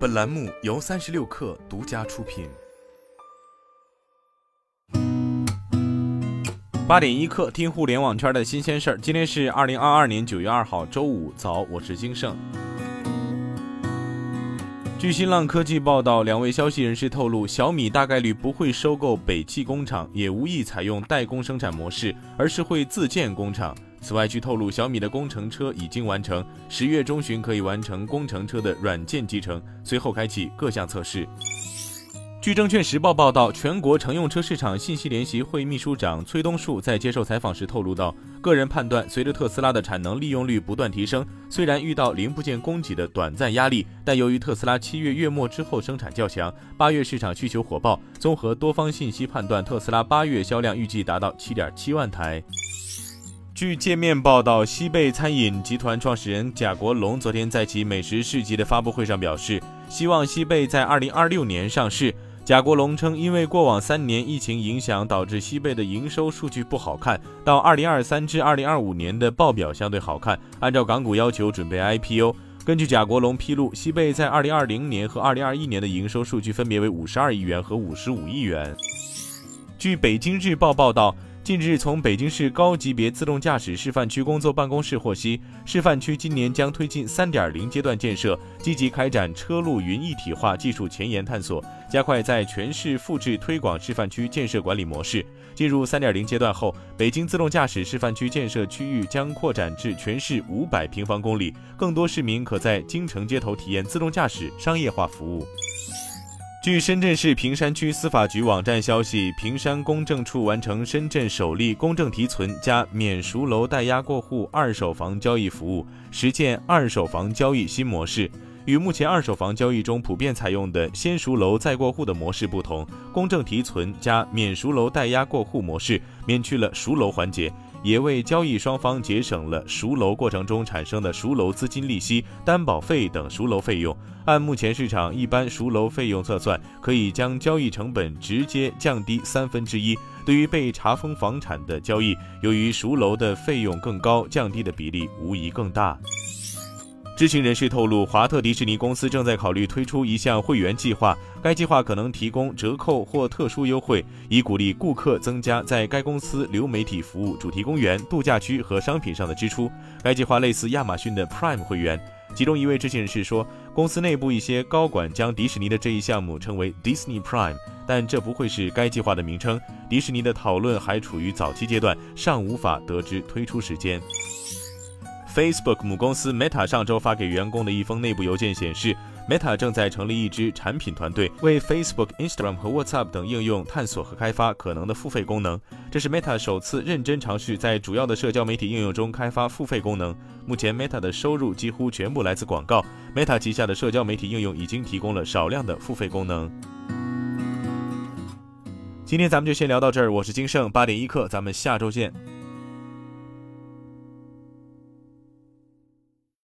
本栏目由三十六氪独家出品。八点一刻，听互联网圈的新鲜事儿。今天是二零二二年九月二号，周五早，我是金盛。据新浪科技报道，两位消息人士透露，小米大概率不会收购北汽工厂，也无意采用代工生产模式，而是会自建工厂。此外，据透露，小米的工程车已经完成，十月中旬可以完成工程车的软件集成，随后开启各项测试。据证券时报报道，全国乘用车市场信息联席会秘书长崔东树在接受采访时透露到，个人判断，随着特斯拉的产能利用率不断提升，虽然遇到零部件供给的短暂压力，但由于特斯拉七月月末之后生产较强，八月市场需求火爆，综合多方信息判断，特斯拉八月销量预计达到七点七万台。据界面报道，西贝餐饮集团创始人贾国龙昨天在其美食市集的发布会上表示，希望西贝在二零二六年上市。贾国龙称，因为过往三年疫情影响，导致西贝的营收数据不好看，到二零二三至二零二五年的报表相对好看。按照港股要求，准备 IPO。根据贾国龙披露，西贝在二零二零年和二零二一年的营收数据分别为五十二亿元和五十五亿元。据北京日报报道。近日，从北京市高级别自动驾驶示范区工作办公室获悉，示范区今年将推进三点零阶段建设，积极开展车路云一体化技术前沿探索，加快在全市复制推广示范区建设管理模式。进入三点零阶段后，北京自动驾驶示范区建设区域将扩展至全市五百平方公里，更多市民可在京城街头体验自动驾驶商业化服务。据深圳市坪山区司法局网站消息，坪山公证处完成深圳首例公证提存加免赎楼代押过户二手房交易服务，实践二手房交易新模式。与目前二手房交易中普遍采用的先赎楼再过户的模式不同，公证提存加免赎楼代押过户模式免去了赎楼环节。也为交易双方节省了赎楼过程中产生的赎楼资金利息、担保费等赎楼费用。按目前市场一般赎楼费用测算，可以将交易成本直接降低三分之一。对于被查封房产的交易，由于赎楼的费用更高，降低的比例无疑更大。知情人士透露，华特迪士尼公司正在考虑推出一项会员计划，该计划可能提供折扣或特殊优惠，以鼓励顾客增加在该公司流媒体服务、主题公园、度假区和商品上的支出。该计划类似亚马逊的 Prime 会员。其中一位知情人士说，公司内部一些高管将迪士尼的这一项目称为 Disney Prime，但这不会是该计划的名称。迪士尼的讨论还处于早期阶段，尚无法得知推出时间。Facebook 母公司 Meta 上周发给员工的一封内部邮件显示，Meta 正在成立一支产品团队，为 Facebook、Instagram 和 WhatsApp 等应用探索和开发可能的付费功能。这是 Meta 首次认真尝试在主要的社交媒体应用中开发付费功能。目前，Meta 的收入几乎全部来自广告。Meta 旗下的社交媒体应用已经提供了少量的付费功能。今天咱们就先聊到这儿，我是金盛八点一刻，咱们下周见。